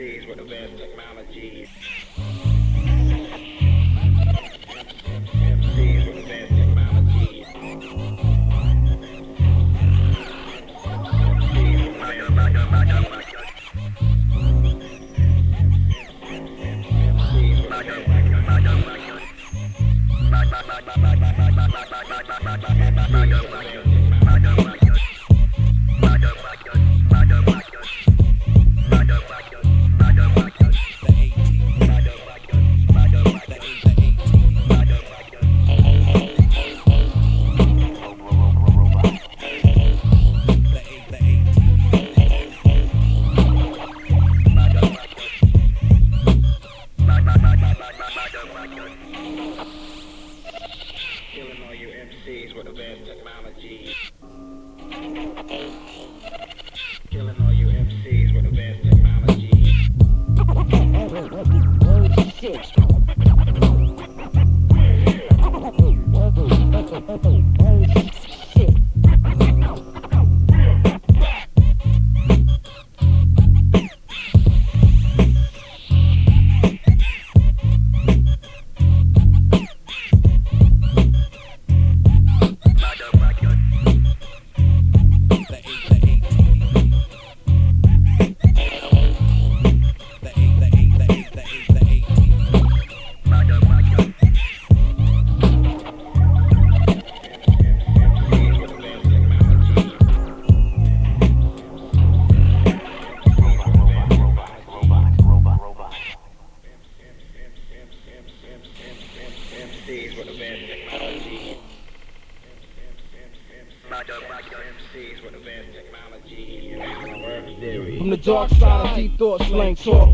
MCs with advanced technology.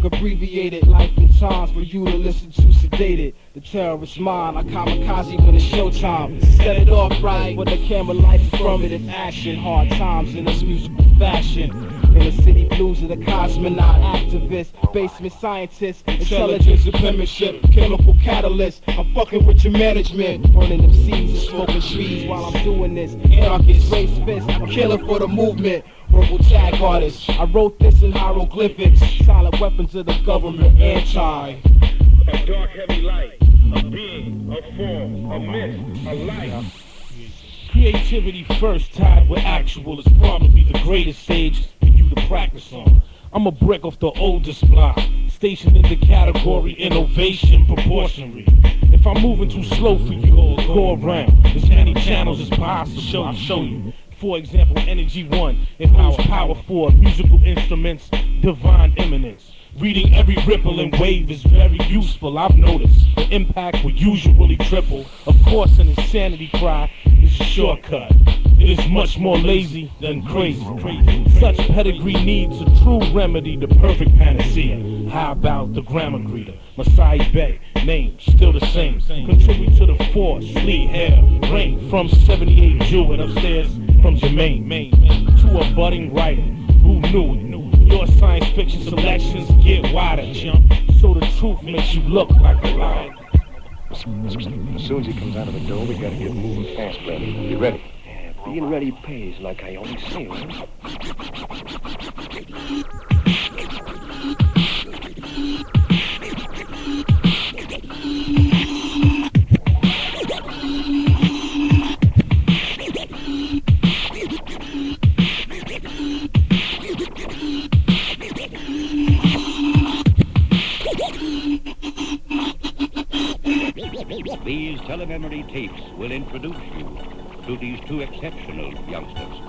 Abbreviated life and times for you to listen to sedated. The terrorist mind, I kamikaze when it's showtime. Set it off right, but the camera lights from it in action. Hard times in this musical fashion. In the city blues of the cosmonaut activist, basement scientist, intelligence supremacy, chemical catalyst. I'm fucking with your management, burning them seeds and smoking trees while I'm doing this. Anarchist, race fist, I'm killing for the movement. Verbal tag artist, I wrote this in hieroglyphics. Silent weapons of the government, anti. A dark, heavy light. A being, a form, a myth, a life. Creativity first tied with actual is probably the greatest stage for you to practice on. I'm a brick off the oldest block, stationed in the category innovation proportionally. If I'm moving too slow for you, go around. As many channels as possible show, show you. For example, Energy One, it power for musical instruments, divine eminence. Reading every ripple and wave is very useful, I've noticed. The impact will usually triple. Of course, an insanity cry is a shortcut. It is much more lazy than crazy. Such pedigree needs a true remedy, the perfect panacea. How about the grammar greeter? Masai Bay, name still the same. Contribute to the force, sleep, hair, rain. From 78 Jew and upstairs from Jermaine, Maine, to a budding writer who knew it. Your science fiction selections get wider, jump. So the truth makes you look like a liar. As soon as he comes out of the door, we gotta get moving fast, Randy. Be ready. Yeah, Being ready pays, like I always say. Telememory tapes will introduce you to these two exceptional youngsters.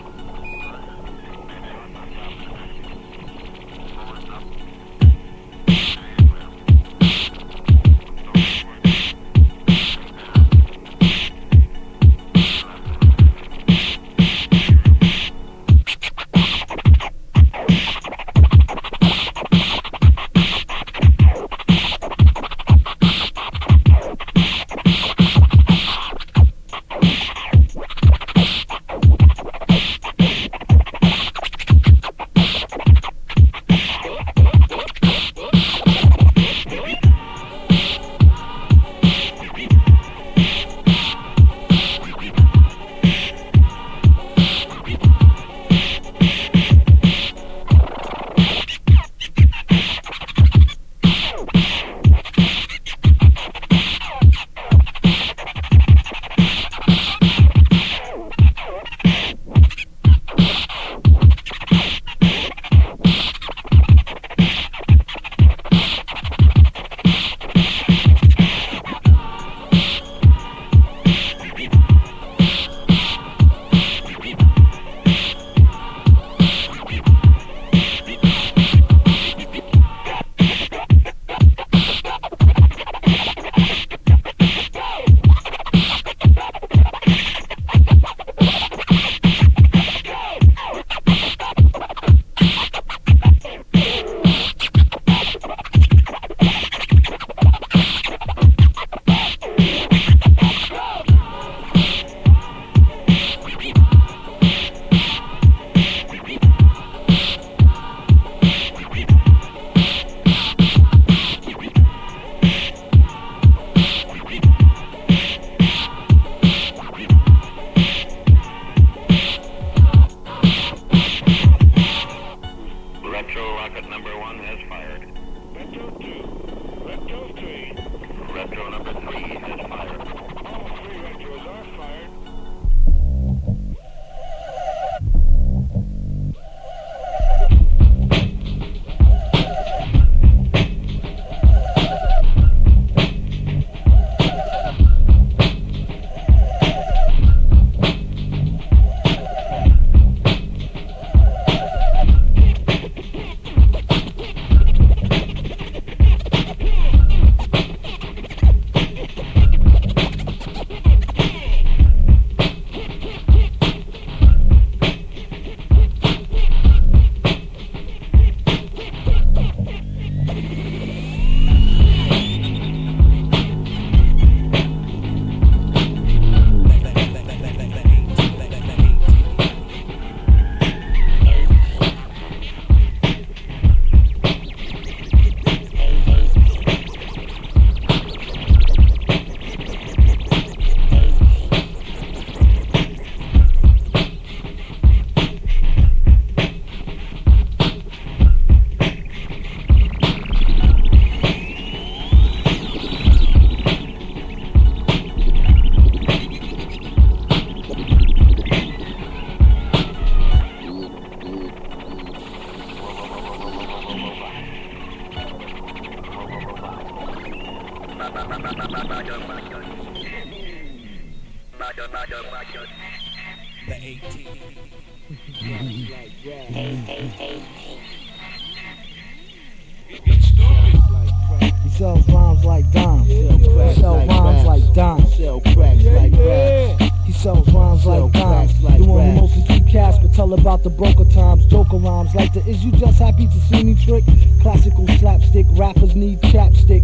About the broker times. Joker rhymes like the is you just happy to see me trick? Classical slapstick, rappers need chapstick.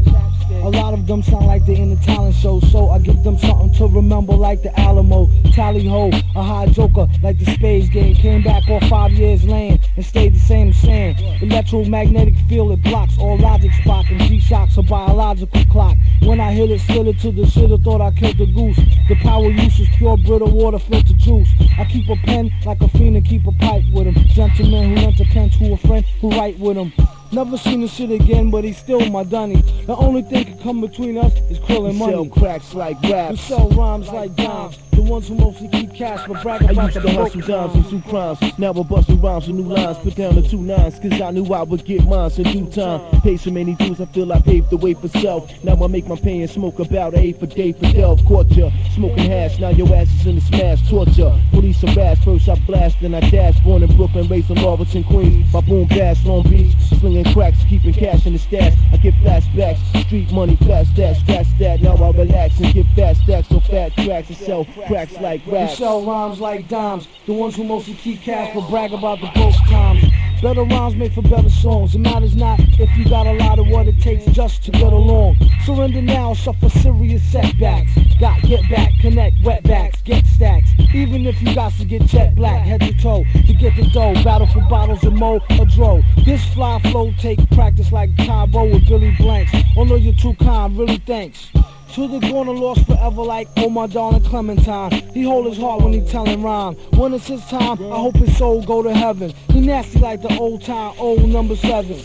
A lot of them sound like they're in a talent show, so I give them something to remember like the Alamo. Tally ho, a high joker like the Spades game. Came back all five years lane and stayed the same same. Electromagnetic field, it blocks all logic Spock and G-Shock's a biological clock. When I hit it, slid it to the shitter, thought I killed the goose. The power use is pure brittle water filter juice. I keep a pen like a fiend and keep a pipe with him. Gentleman who lent a pen to a friend who write with him. Never seen this shit again, but he's still my dunny. The only thing can come between us is krill and Sell money. cracks like We rap. sell rhymes like dimes. The ones who mostly keep cash but brag I about used the to hustle dimes and two crimes. Now I'm busting rhymes with new lines. Put down the two nines, cause I knew I would get mine in due time. Pay so many dues, I feel I paved the way for self. Now I make my pay and smoke about a for day for Delph. Caught ya, smoking hash, now your ass is in the smash. Torture, police harass. First I blast, then I dash. Born in Brooklyn, raised in and Queens. My boom bass, Long Beach. Slinging cracks, keeping cash in the stash. I get flashbacks, street money, fast that, scratch that. Now I relax and get fast stacks, so fat tracks and sell cracks like We rap. sell rhymes like dimes. The ones who mostly keep cash but brag about the broke times. Better rhymes make for better songs. It matters not if you got a lot of what it takes just to get along. Surrender now, suffer serious setbacks. Got get back, connect wetbacks, get stacks. Even if you got to get jet black, head to toe to get the dough. Battle for bottles of mo or dro. This fly flow take practice like Tae Bo with Billy Blanks. Although you're too kind, really thanks. To the corner lost forever like oh my darling Clementine. He hold his heart when he tellin' rhyme. When it's his time, I hope his soul go to heaven. He nasty like the old time, old number seven.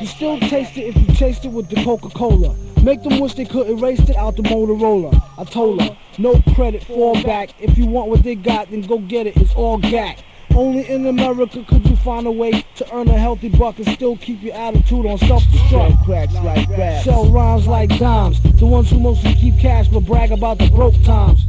You still taste it if you taste it with the Coca-Cola. Make them wish they could erase it out the Motorola. I told her, no credit, fall back. If you want what they got, then go get it. It's all gack. Only in America could you find a way to earn a healthy buck and still keep your attitude on self-destruct. Sell cracks like rap. Sell rhymes like dimes. The ones who mostly keep cash but brag about the broke times.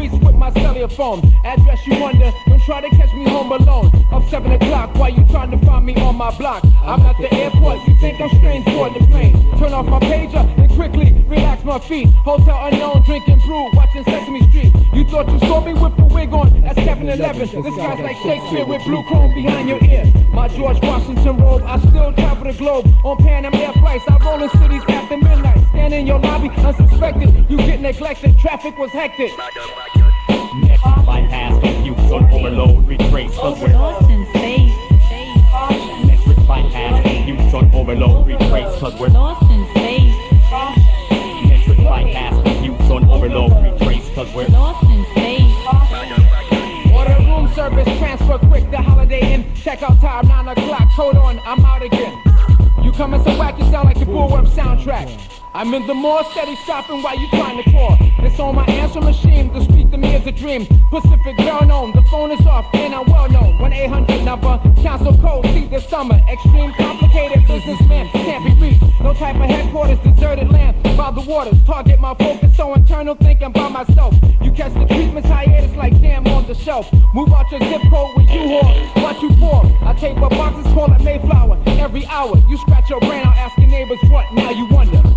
Streets with my cellular phone. Address you wonder, don't try to catch me home alone. Up 7 o'clock, why you trying to find me on my block? I'm at the airport, you think I'm strange board the plane. Turn off my pager and quickly relax my feet. Hotel unknown, drinking brew, watching Sesame Street. You thought you saw me with a wig on at 7-Eleven. This guy's like Shakespeare with blue chrome behind your ear. My George Washington robe, I still travel the globe on Pan Am Air flights. I roll in cities after midnight. Stand in your lobby, unsuspected. You get neglected. Traffic was hectic. metric bypass, confused on overload, retrace, cause we're Lost in space. overload, retrace, cause we're Lost in space. metric bypass, confused on overload, retrace, cause we're Lost in space. Order room service, transfer quick, the holiday inn. Check out time, 9 o'clock, hold on, I'm out again. You coming so whack, you sound like the Bulworth soundtrack. I'm in the mall, steady shopping while you trying to call. It's on my answer machine, to speak to me is a dream. Pacific well known, the phone is off, and I'm well known. 1 800 number, cancel code, see this summer. Extreme complicated businessman, can't be reached. No type of headquarters, deserted land, by the waters. Target my focus, so internal thinking by myself. You catch the treatments, hiatus like jam on the shelf. Move out your zip code with you whore, what you for? I take what boxes, call it Mayflower. Every hour, you scratch your brain out, asking neighbors what, now you wonder.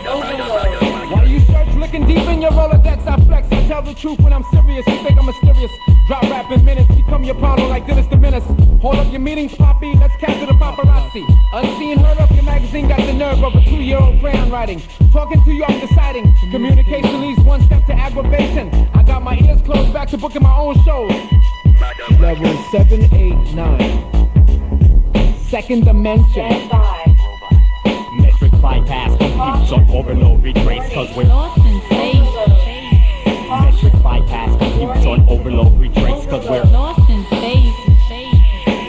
Space. While you search, looking deep in your Rolodex, I flex. I tell the truth when I'm serious. You think I'm mysterious? Drop rap in minutes, become your problem like Dennis the Menace. Hold up your meetings, Poppy. Let's capture the paparazzi. Unseen, heard of your magazine got the nerve of a two-year-old crayon writing. Talking to you, I'm deciding. Communication leads one step to aggravation. I got my ears closed back to booking my own shows. Level 789. Second dimension. metric bypass, confused on metric bypass, on overload, retrace, cause we're Lost in space.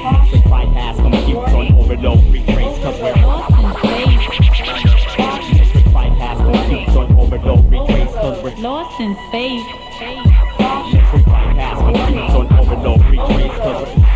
metric bypass, confused on overload, retrace, cause we're Lost in space. metric bypass, on overload, we're Lost in space. metric bypass, on overload, retrace, cause we're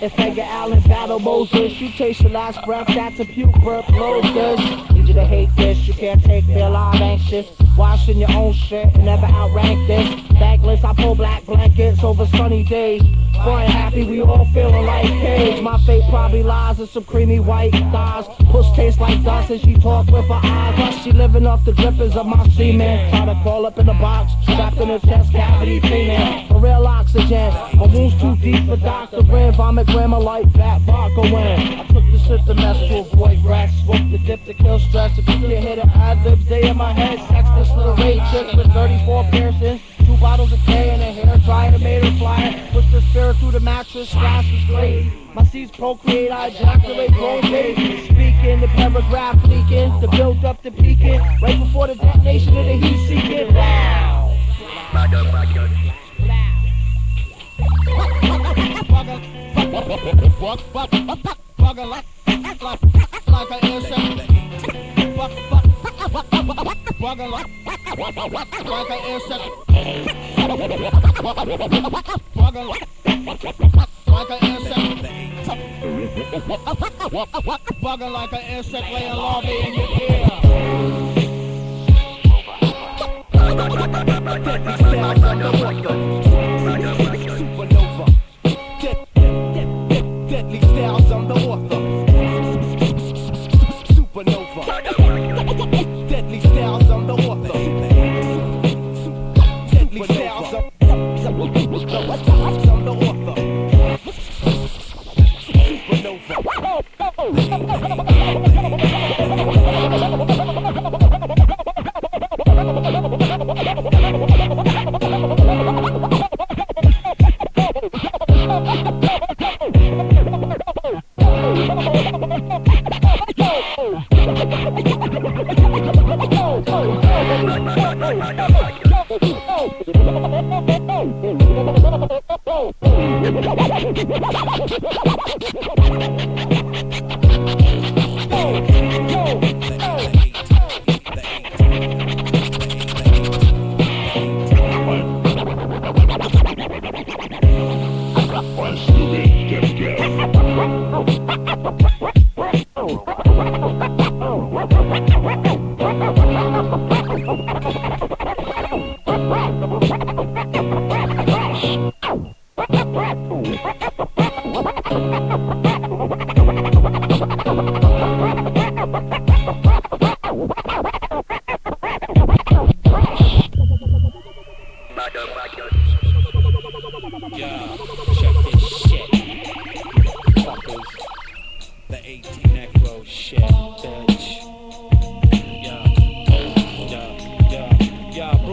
smile. If Edgar Allan battle Moses, you taste your last breath, that's a puke burp lotus. Need you to hate this, you can't take feel I'm anxious. Washing your own shit, never outrank this. Over sunny days. And happy, we all feeling like caves. My fate probably lies in some creamy white thighs. Puss tastes like dust and she talk with her eyes. But she living off the drippings of my semen. Try to crawl up in the box, trapped in a chest cavity female. For real oxygen, my wounds too deep for Dr. Ren. Vomit grandma like that vodka when. I took the to mess to avoid rats. Smoke the dip to kill stress. If you can't hit it, ad libs, they in my head. Sex this little raid chick with 34 piercings. Two bottles of K and a hair dryer made her fly. Push the spirit through the mattress, splash was great. My seeds procreate, I ejaculate grown babies. Speaking, the paragraph leaking, the build up the peaking. Right before the detonation of the heat seeking. Wow. Bugger like, like insect. Like an insect. Bugger like an insect laying larvae in your ear. Supernova. Dead- dead- dead- Deadly styles, I'm the author. Supernova.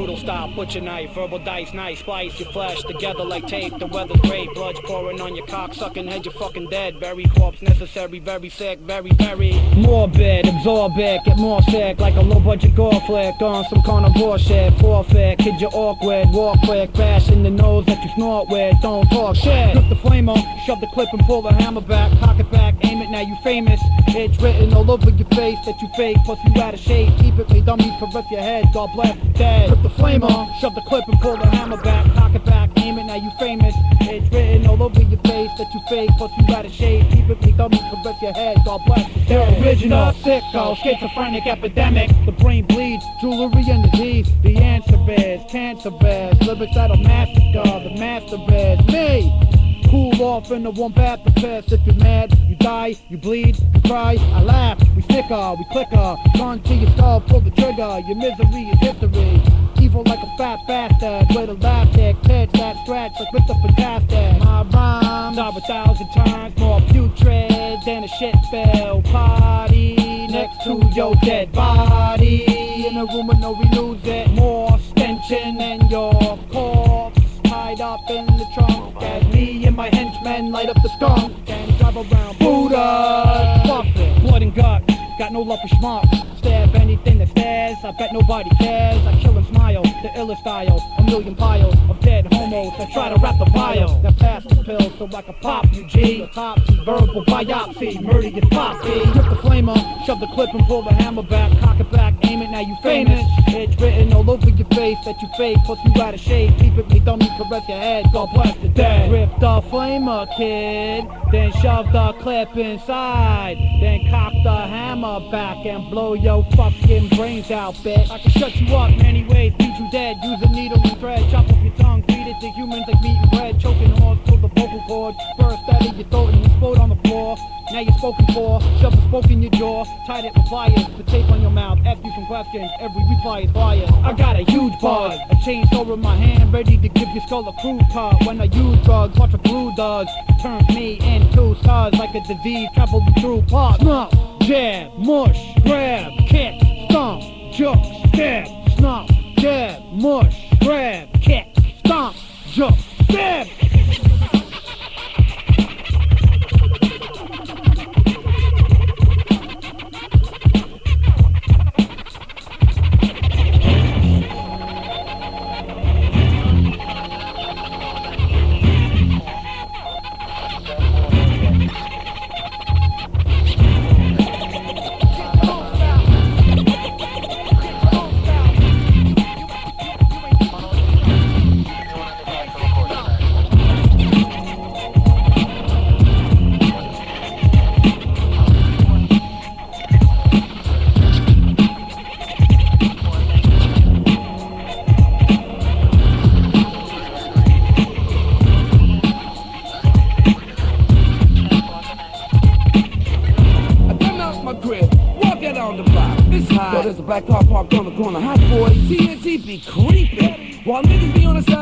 Brutal style, butcher knife, verbal dice, nice splice your flesh together like tape. The weather's great, blood's pouring on your cock, sucking head, you're fucking dead. Very corpse necessary, very sick, very, very morbid. Absorb it, get more sick like a low budget gore flick on some carnivore shit. Forfeit, kid, you're awkward, walk quick, bash in the nose that you snort with. Don't talk shit. Grip the flame on, shove the clip and pull the hammer back, pocket back, aim it, now you famous. It's written all over your face that you fake, plus you out of shape. Keep it, may dummies caress your head, God bless the dead. Grip the flame on, shove the clip and pull the hammer back, pocket back, aim it, now you famous. It's written all over your face that you fake, plus you out of shape. Keep it, may dummies caress your head, God bless the dead. Original, sicko, schizophrenic epidemic. The brain bleeds, jewelry and disease. The answer is cancer bears, lyrics that'll massacre. The master is me. Cool off in the one bath piss. If you're mad, you die, you bleed, you cry, I laugh, we snicker, we clicker. Gun to your skull, pull the trigger. Your misery is history. Evil like a fat bastard with elastic pitch that scratch like Mr. Fantastic. My rhymes are a thousand times more putrid than a shit spell party next to your dead body. In a room with no we lose it. More stenching than your corpse tied up in my henchmen light up the skunk and drive around Buddha. Buffet, blood and guts. Got no love for schmucks. Stab anything that stares. I bet nobody cares. I kill and smile. The illest style. A million piles of dead homos that try to wrap the vial. Now pass the pill so I can pop you, G. Autopsy, verbal biopsy. Murder your posse. Rip the flame up. Shove the clip and pull the hammer back. Cock it back. Aim it. Now you famous. It's written all over your face that you fake. Plus you out of shape. Keep it me dummy. Caress your head. God bless the dead. Rip the flamer, kid. Then shove the clip inside. Then cock the hammer back and blow your fucking brains out, bitch. I can shut you up many ways, beat you dead. Use a needle and thread, chop off your tongue, feed it to humans like meat and bread. Choking horse till the vocal cord burst out of your throat and explode on the floor. Now you're spoken for, shove the spoke in your jaw, tied it with pliers, the tape on your mouth, ask you some questions, every reply is biased. I got a huge buzz, a chainsaw in my hand, ready to give your skull a crew cut. When I use drugs, watch what glue does, turns me into stars like a disease, traveling through parts. Snuff, jab, mush, grab, kick, stomp, juke, stab, snuff, jab, mush, grab, kick, stomp, juke, stab.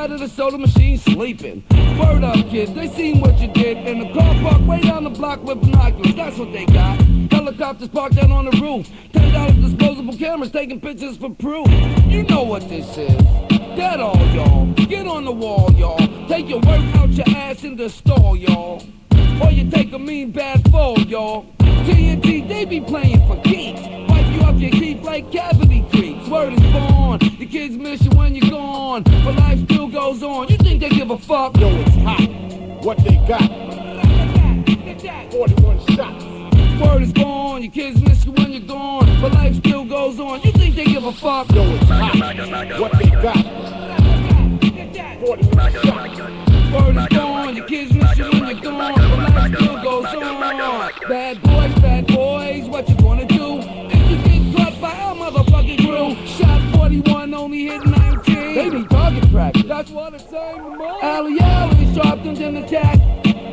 Side of the soda machine sleeping. Word up, kids, they seen what you did. In the car park way down the block with binoculars. That's what they got. Helicopters parked down on the roof. Ten dollars disposable cameras taking pictures for proof. You know what this is. That all, y'all. Get on the wall, y'all. Take your work out your ass in the stall, What they got? 41 shots. Word is born. Your kids miss you when you're gone. But life still goes on. You think they give a fuck? Yo, it's hot. What they got? 41 shots. Word is born. Your kids miss you when you're gone. But life still goes on. Bad boys, bad boys. What you gonna do? If you get caught by our motherfucking crew. Shot 41, only hit 19. They need target practice. That's what it's saying. Alley Allen, sharp and then attack.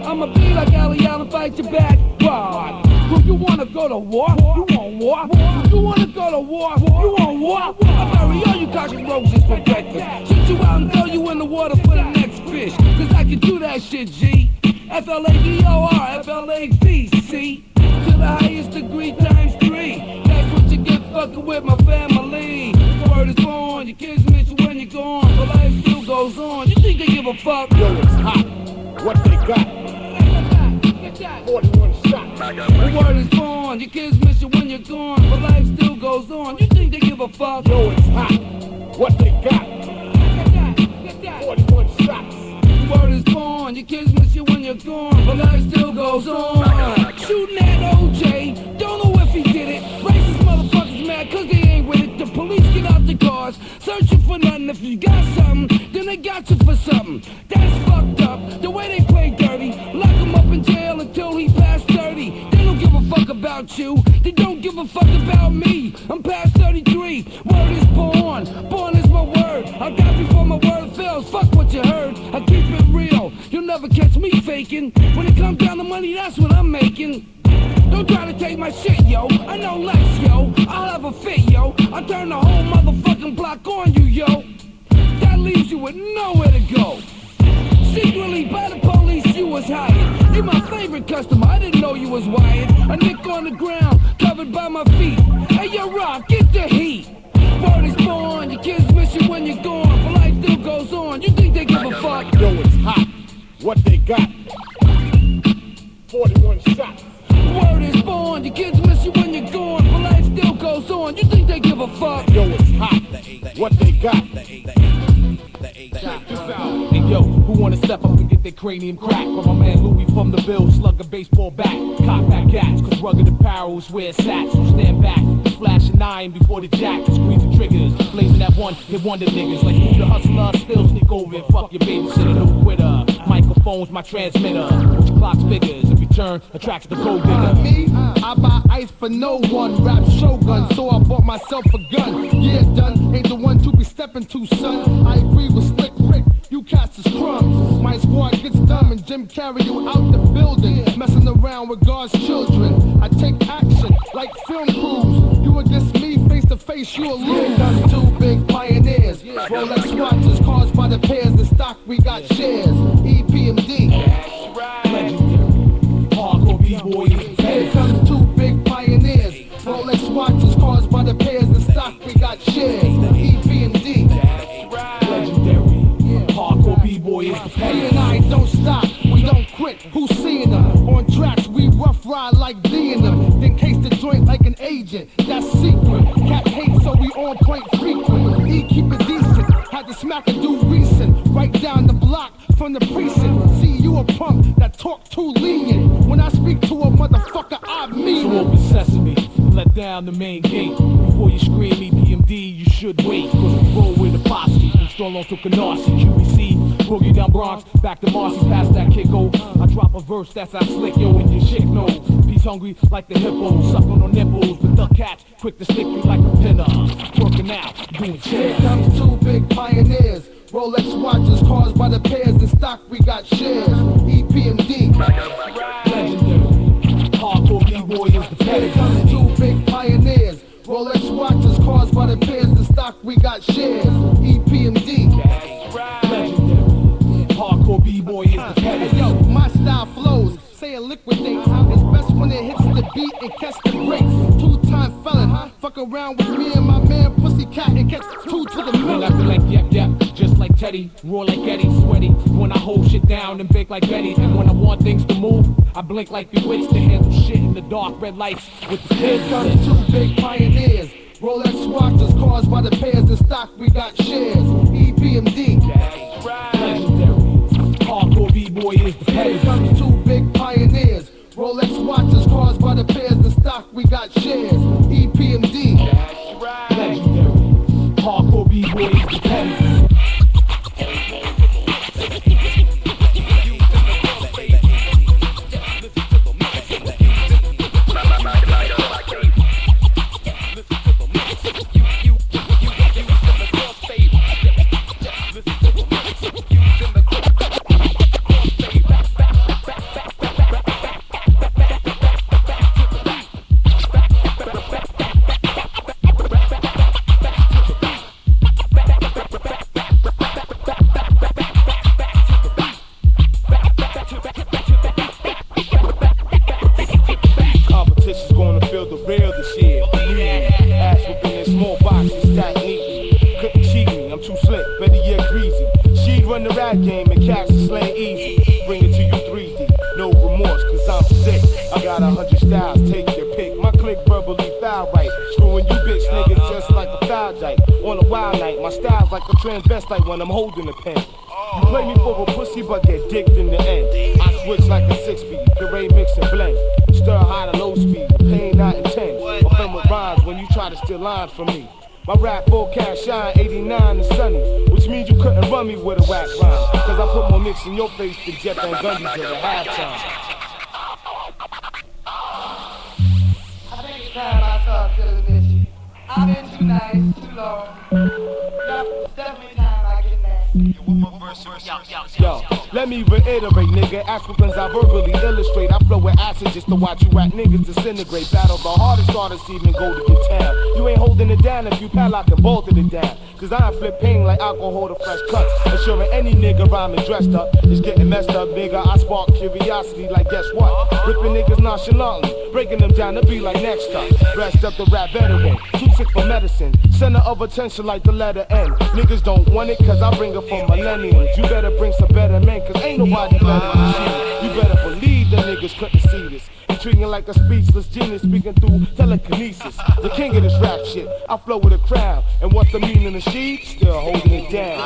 I'ma be like Alley Allen, fight your back. Why? Do you wanna go to war? You want war? You wanna go to war? You want war? I'll marry all you cockroaches for breakfast. Shoot you out and throw you in the water for the next fish. Cause I can do that shit, G. F-L-A-D-O-R, F-L-A-V-C. To the highest degree times three. That's what you get fucking with my family. Word is born, your kids miss gone. But life still goes on. You think they give a fuck? Yo, it's hot. What they got? 41 shots. The word is born, your kids miss you when you're gone. But life still goes on. You think they give a fuck? Yo, it's hot. What they got? 41 shots. The word is born, your kids miss you when you're gone. But life still goes on. Shooting at OJ, don't know if he did it. Racist motherfuckers mad cause they ain't with it. The police get out the cars, searching for nothing. If you got something, then they got you for something. That's fucked up, the way they play dirty. Lock him up in jail until he past 30. They don't give a fuck about you, they don't give a fuck about me. I'm past 33, word is born, born is my word. I got before my word fails, fuck what you heard. I keep it real, you'll never catch me faking. When it comes down to money, that's what I'm making. Don't try to take my shit, yo. I know less, yo. I'll have a fit, yo. I turn the whole motherfucking block on you, yo. That leaves you with nowhere to go. Secretly by the police, you was hired. You my favorite customer. I didn't know you was wired. A nick on the ground, covered by my feet. Hey, yo, Rock, get the heat. Word is born, your kids miss you when you're gone. But life still goes on. You think they give a fuck? Yo, it's hot. What they got? 41 shots. Word is born, your kids miss you when you're gone. But life still goes on. You think they give a fuck? Yo, hot. What they got? Hey yo, who wanna step up and get their cranium cracked? From my man Louis from the Bill, slug a baseball bat. Cock back cats, cause rugged apparel is where it's at. So stand back, flash an iron before the jack. Squeeze the triggers, blazing that one, hit wonder niggas. Like who the hustler, still sneak over and fuck your babysitter, no quitter. Microphone's my transmitter, clocks figures. In return, attracts the gold digger. Uh, me, I buy ice for no one. Rap shogun, so I bought myself a gun. Yeah, done. Ain't the one to be stepping to, son. I agree with Slick Rick. You cast as crumbs. My squad gets dumb and Jim carry you out the building. Messing around with God's children. I take action like film crews. You against me, face to face, you a lose. Done two big pioneers. Rolex watches caused by the pairs. The stock we got shares. E EPMD. Hardcore B-boy Here comes two big pioneers. Rolex watches caused by the pairs. The stock we got shares. EPMD. legendary. Hardcore B-boy is the Me and I don't stop, we don't quit. Who's seeing them? On tracks, we rough ride like D in them. Then case the joint like an agent. That's secret. Cat hate, so we on point frequent. E keep it decent. Had to smack a dude recent. Right down the block from the precinct. See you a punk that talk too lenient. When I speak to a motherfucker, I mean So open sesame, let down the main gate. Before you scream EPMD, you should wait. Cause we roll with a posse. From Strolong to Canarsie, QBC, Boogie down Bronx, back to Marcy, past that kicko. I drop a verse that's how slick, yo, and your chick knows. Peace hungry like the hippo, sucking on nipples. But the catch, quick to stick you like a pinner. Working out, doing Here chairs. comes two big pioneers. Rolex watches caused by the pairs. The stock we got shares. EPMD. Legendary. Hardcore B-boy is the two big pioneers. Rolex watches caused by the pairs. The stock we got shares. EPMD. Legendary. Hardcore B-boy is the. Hey yo, my style flows. Say it liquidate. It's best when it hits the beat beat and catch the brakes. Around with me and my man Pussy Cat and catch two to the middle. I feel like yep yep, just like Teddy, roar like Eddie, sweaty. When I hold shit down and bake like Betty, and when I want things to move, I blink like bewitched to handle shit in the dark red lights with the kids. comes two big pioneers. Rolex watches caused by the pairs in stock, we got shares. E EPMD. Legendary. Hardcore B-boy is the comes two big pioneers. Rolex watches caused by the pairs we got shares. EPMD. Rap game and catch the slang easy. Bring it to you 3D, no remorse, cause I'm sick. I got a hundred styles, take your pick. My click verbally foul right. Screwing you bitch niggas just like a foul dyke. On a wild night, my style's like a transvestite when I'm holding a pen. You play me for a pussy, but get dicked in the end. I switch like a six speed, puree mix and blend. Stir high to low speed, pain not intense. From with rhymes when you try to steal lines from me. My rap forecast shine 89 and sunny, which means you couldn't run me with a whack rhyme. Cause I put more mix in your face than Jeff Van Gundy did at halftime. I think it's time I start feeling this shit. I've been too nice, too long. Yup, it's definitely time I get nasty. Yo, let me reiterate, nigga. Africans I verbally illustrate. I flow with acid just to watch you rap niggas disintegrate. Battle the hardest artists even go to get town. You ain't holding it down if you padlock and bolted it down. Cause I flip pain like alcohol to fresh cuts. Ensuring any nigga rhyming dressed up is getting messed up, nigga. I spark curiosity like guess what? Ripping niggas nonchalantly, breaking them down to be like next up. Rest up the rap veteran, too sick for medicine. Center of attention like the letter N. Niggas don't want it cause I bring it for millenniums. You better bring some better men cause ain't nobody better than she. You better believe the niggas couldn't see this. You treating like a speechless genius speaking through telekinesis. The king of this rap shit. I flow with a crowd. And what's the meaning of she? Still holding it down.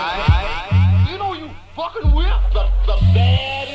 You know you fucking with the, the baddest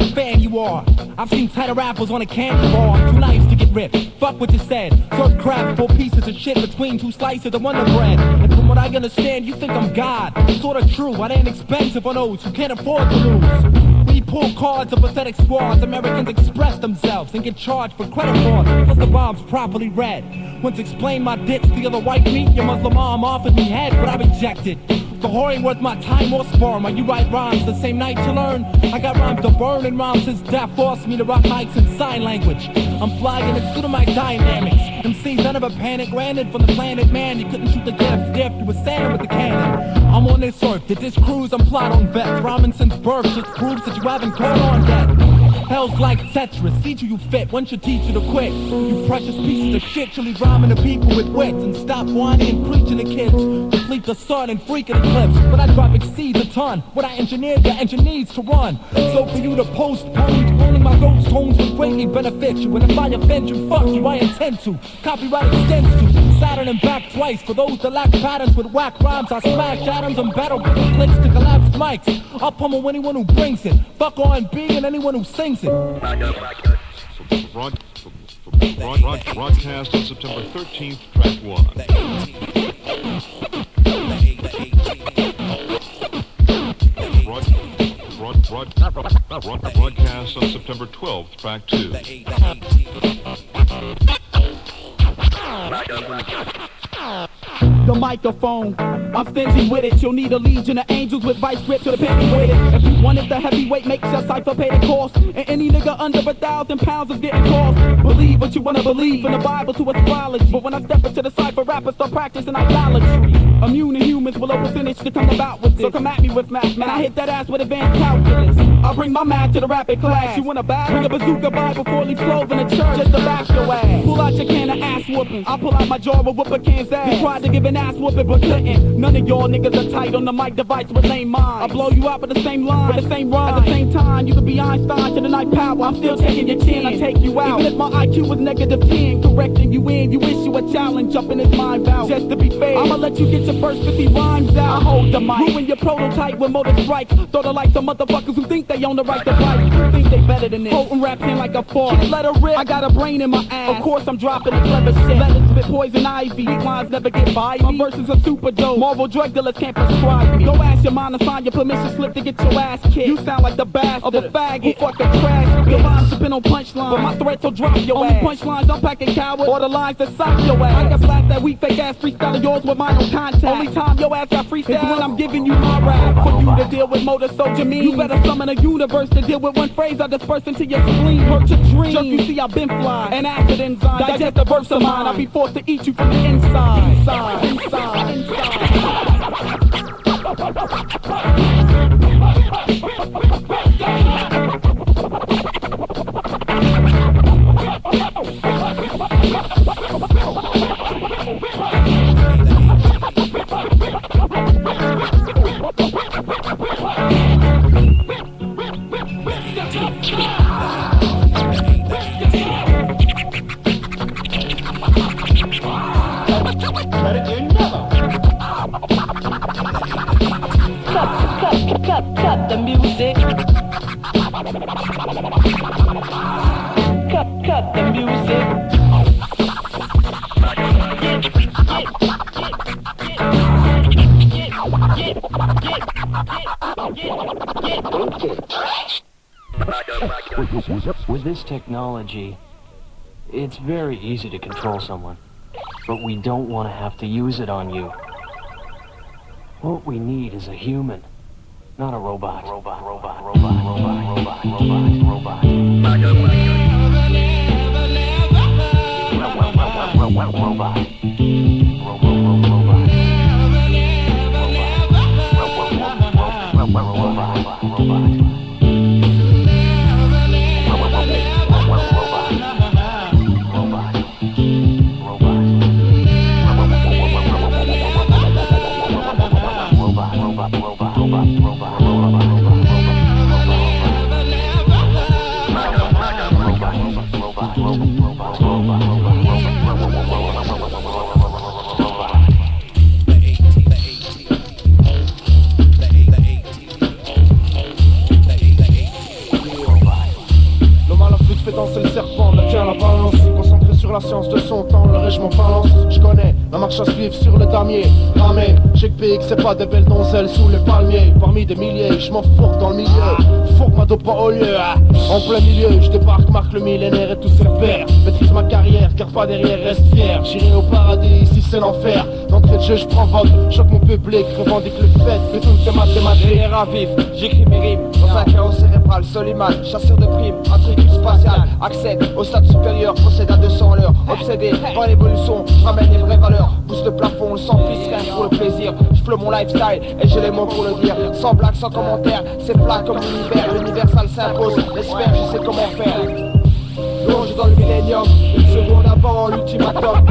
You the fan you are. I've seen tighter rappers on a candy bar. Too nice to get ripped. Fuck what you said. Serve crab four pieces of shit between two slices of Wonder Bread. And from what I understand, you think I'm God. It's sorta true. I ain't expensive on those who can't afford to lose. We pull cards of pathetic squads. Americans express themselves and get charged for credit fraud. because the bomb's properly read. Once explained my ditch the other white meat, your Muslim mom offered me head, but I rejected. The whore ain't worth my time or sperm. Are you write rhymes the same night you learn? I got rhymes to burn and rhymes since death forced me to rock mics in sign language. I'm flying it's due to my dynamics. MCs, I never panic. Granted, from the planet man, you couldn't shoot the gift if you were sand with the cannon. I'm on this earth, did this cruise, I'm plot on vets. Rhyming since birth just proves that you haven't caught on yet. Hell's like Tetris, see to you fit, once you teach you to quit. You precious pieces of shit, you'll rhyming to people with wits and stop whining and preaching to kids. Deplete the sun and freak freaking eclipse, but I drop exceeds a ton. What I engineered, your engine needs to run. So for you to postpone, owning my ghost tones will greatly benefit you. And if I offend you, fuck you, I intend to. Copyright extends to Saturn and back twice. For those that lack patterns with whack rhymes, I smash atoms and battle with the clicks to collapse mics. I'll pummel anyone who brings it. Fuck R&B and anyone who sings it. Broad, broad, broad, broadcast on September 13th, track one. Broad, broad, Broad, broad, broadcast on September 12th, track 2. The microphone, I'm stingy with it. You'll need a legion of angels with vice grip to the penny with it. If you want it, the heavyweight makes your cipher pay the cost. And any nigga under a thousand pounds is getting cost. Believe what you wanna believe in the Bible to astrology. But when I step into the cipher, rappers start practicing idolatry. Immune to humans will open finish to come about with this. So come at me with math, man. I hit that ass with advanced calculus. I bring my math to the rapid class. You wanna bag? Bring a bazooka by before leave clove in the church just to back your ass. Pull out your can of ass whooping. I pull out my jar of whoop a can's ass. You tried to give an ass whooping but couldn't. None of y'all niggas are tight on the mic device with lame minds. I blow you out with the same line, with the same rhyme. At the same time, you could be Einstein to the night power. I'm still taking your chin, I take you out. Even if my IQ was negative 10, correcting you in, you issue a challenge up in his mind out. Just to be fair, I'ma let you get your first 50 rhymes out. I hold the mic, ruin your prototype with motor strikes. Throw the like some motherfuckers who think they own the right to. Who think they better than this? Potent raps in like a fork. Let her rip. I got a brain in my ass. Of course I'm dropping the clever shit. Let it spit poison ivy. Lines never get by me. My verses are super dope. Marvel drug dealers can't prescribe me. Go ask your mom to sign your permission slip to get your ass kicked. You sound like the bastard of a faggot who fuck a trash. Your rhymes depend on punchlines, but my threats will drop your Only ass. punchlines I'm packing coward, or the lines that sock your ass. I can blast that weak fake ass freestyle of yours with mine on contact. Only time your ass got freestyle is when I'm giving you my rap. For you to deal with motor soldier mean. You better summon a universe to deal with one phrase I disperse into your spleen. Hurt your dream. Just you see I've been fly. An acid enzyme. Digest the verse of mine. I'll be forced to eat you from the inside. Inside. Inside. Technology, it's very easy to control someone, but we don't want to have to use it on you. What we need is a human, not a robot. Robot, robot, robot, robot, robot, robot, robot. Robot. L'homme J'ai c'est pas des belles donzelles sous les palmiers. Parmi des milliers, je m'en dans le milieu. Fourque ma dope au lieu. ah. En plein milieu, je débarque, marque le millénaire et tous ses repères. Maîtrise ma carrière, car pas derrière, reste fier. J'irai au paradis, ici c'est l'enfer. D'entrée de jeu, je vote. Choque mon public, revendique le fait que tout est mathématique. Général à vif, j'écris mes rimes Un chaos cérébral, Soliman, chasseur de primes Intrigues spatial, accède au stade supérieur Procède à 200 à l'heure, obsédé par l'évolution ramène les vraies valeurs, pousse le plafond, sang pisse rien pour le plaisir Je flow mon lifestyle et j'ai les mots pour le dire Sans blague, sans commentaire, c'est plat comme l'univers L'universal s'impose, l'espère, je sais comment faire. Plonge dans le millénium, une seconde avant l'ultimatum.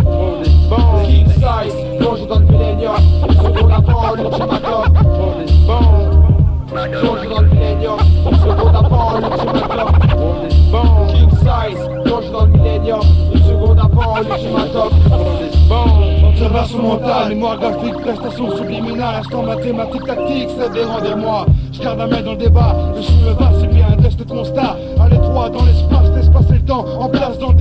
King size, plonge dans le millénium, une seconde avant l'ultimatum. Plonge dans le une seconde avant l'ultimatum King size, plonge dans le millénium, une seconde avant l'ultimatum Observation mentale, mémoire graphique, prestation subliminale, instant mathématique, tactique, c'est des rendez-moi. Je garde la main dans le débat, le bas, c'est bien un test constat. À l'étroit, dans l'espace, l'espace et le temps, en place dans le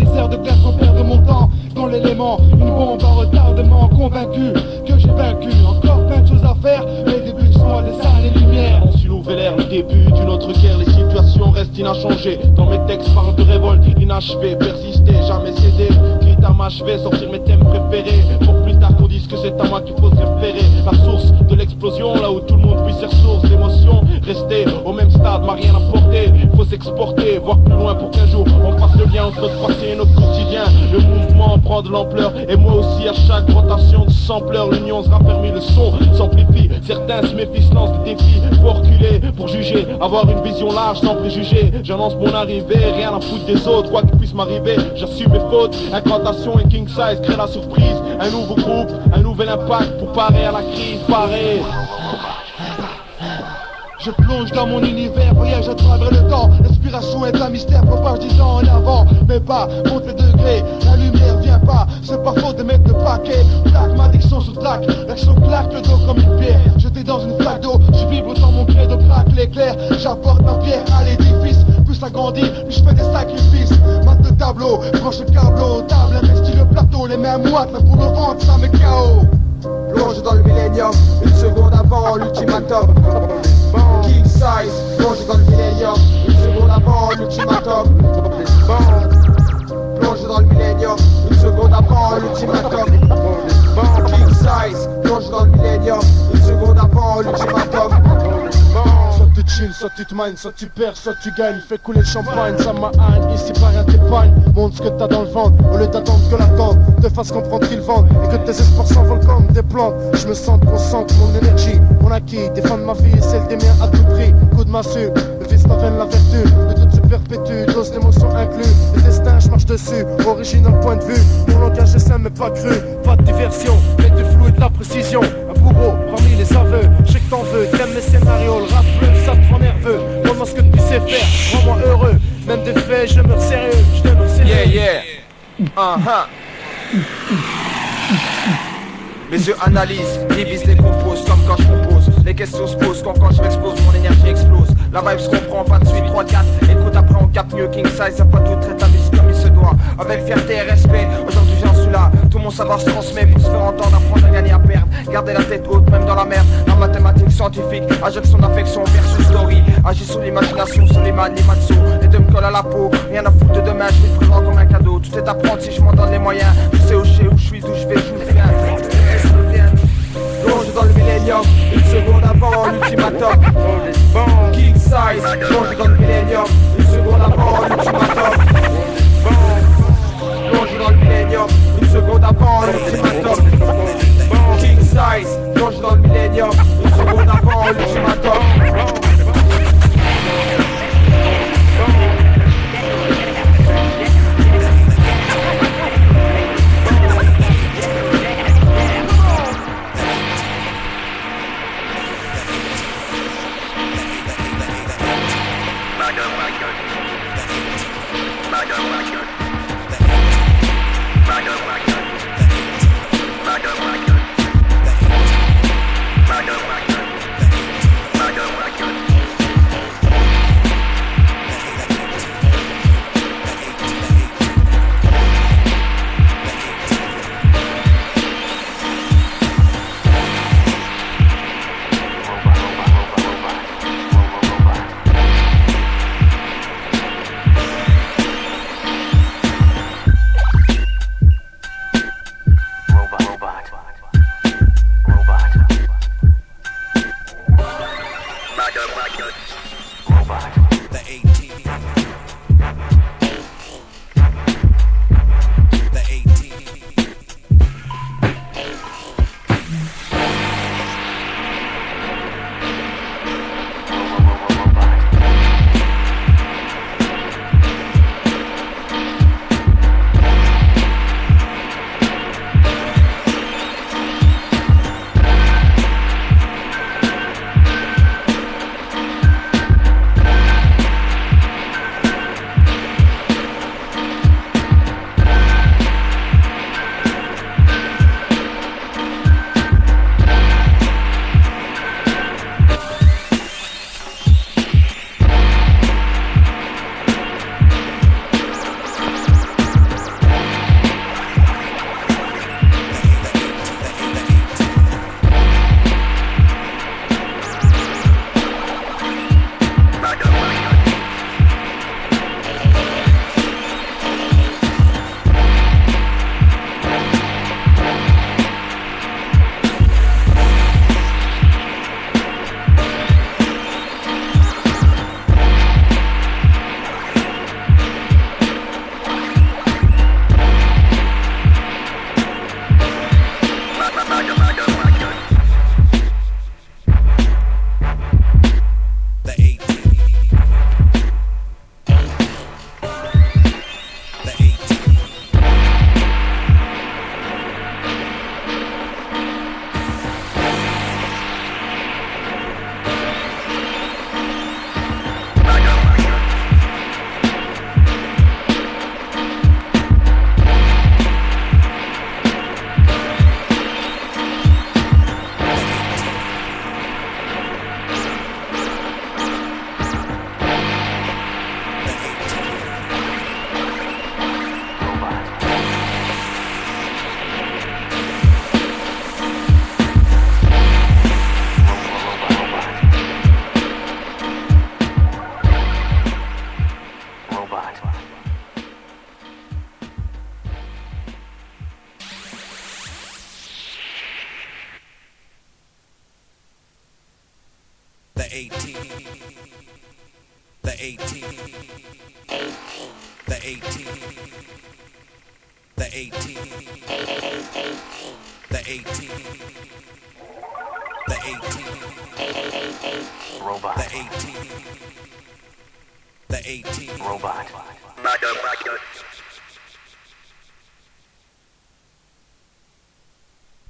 Dans mes textes, parle de révolte, inachevé, persister, jamais céder. Quitte à m'achever, sortir mes thèmes préférés. Pour plus tard qu'on dise que c'est à moi qu'il faut se référer. La source de l'explosion, là où tout le monde puisse source d'émotion. Rester au même stade, m'a rien apporté. S'exporter, voir plus loin pour qu'un jour on fasse le lien entre notre passé et notre quotidien. Le mouvement prend de l'ampleur, et moi aussi à chaque rotation de sampleur, l'union se raffermit, le son s'amplifie. Certains se méfient, lancent des défis. Faut reculer pour juger, avoir une vision large sans préjugés. J'annonce mon arrivée, rien à foutre des autres, quoi qu'il puisse m'arriver. J'assume mes fautes, incantation et king size crée la surprise. Un nouveau groupe, un nouvel impact pour parer à la crise, parer. Je plonge dans mon univers, voyage à travers le temps. L'inspiration est un mystère, propage 10 ans en avant. Mais pas, monte le degré, la lumière vient pas. C'est pas faute de mettre le paquet. Plaque, ma diction sous plaque L'action claque le dos comme une pierre. Jeté dans une flaque d'eau, je vibre dans mon pied de plaque. L'éclair J'apporte ma pierre à l'édifice. Plus ça grandit, plus je fais des sacrifices. Mate le tableau, branche le câbleau Table, investi le plateau, les mains moites Là pour le ventre, ça me KO Plonge dans le millénium, une seconde avant l'ultimatum. Plonge dans le millénium, une seconde avant l'ultimatum. Soit tu chill, soit tu te mines, soit tu perds, soit tu gagnes. Fais couler le champagne, ça m'a haine, ici pas rien t'épargne. Montre ce que t'as dans le ventre, au lieu d'attendre que l'attente Te fasse comprendre qu'ils vendent, et que tes espoirs s'envolent comme des plantes. Je me sens concentre mon énergie, mon acquis Défendre ma vie celle des miens à tout prix. Coup de massue, le vice m'avène la vertu. Le doute se perpétue, dose d'émotions inclus Le destin, je marche dessus, original point de vue. Mon langage est simple mais pas cru, pas de diversion la précision Un bourreau parmi les aveux, je sais que t'en veux T'aimes les scénarios, le rap bleu, ça te rend nerveux Montre-moi ce que tu sais faire, rends-moi heureux Même des faits, je demeure sérieux, je demeure sérieux Yeah, yeah. Uh-huh. Mes yeux analysent, divisent, décomposent comme quand je compose. Les questions se posent quand quand je m'expose, mon énergie explose. La vibe se comprend, pas de suite, 3 4 Écoute après on capte mieux King Size, y'a pas tout traite la comme il se doit. Avec fierté et respect, aujourd'hui suis. Tout mon savoir se transmet pour se faire entendre, apprendre à gagner à perdre. Garder la tête haute, même dans la merde. La mathématique scientifique, son affection versus story. Agis sur l'imagination, sur les man, les deux me collent à la peau, rien à foutre de demain, je vais te présenter comme un cadeau. Tout est à si je m'en donne les moyens. Je sais où je suis, où je suis, d'où je vais, je viens. Dans le millénium, une seconde avant l'ultimatum. Size,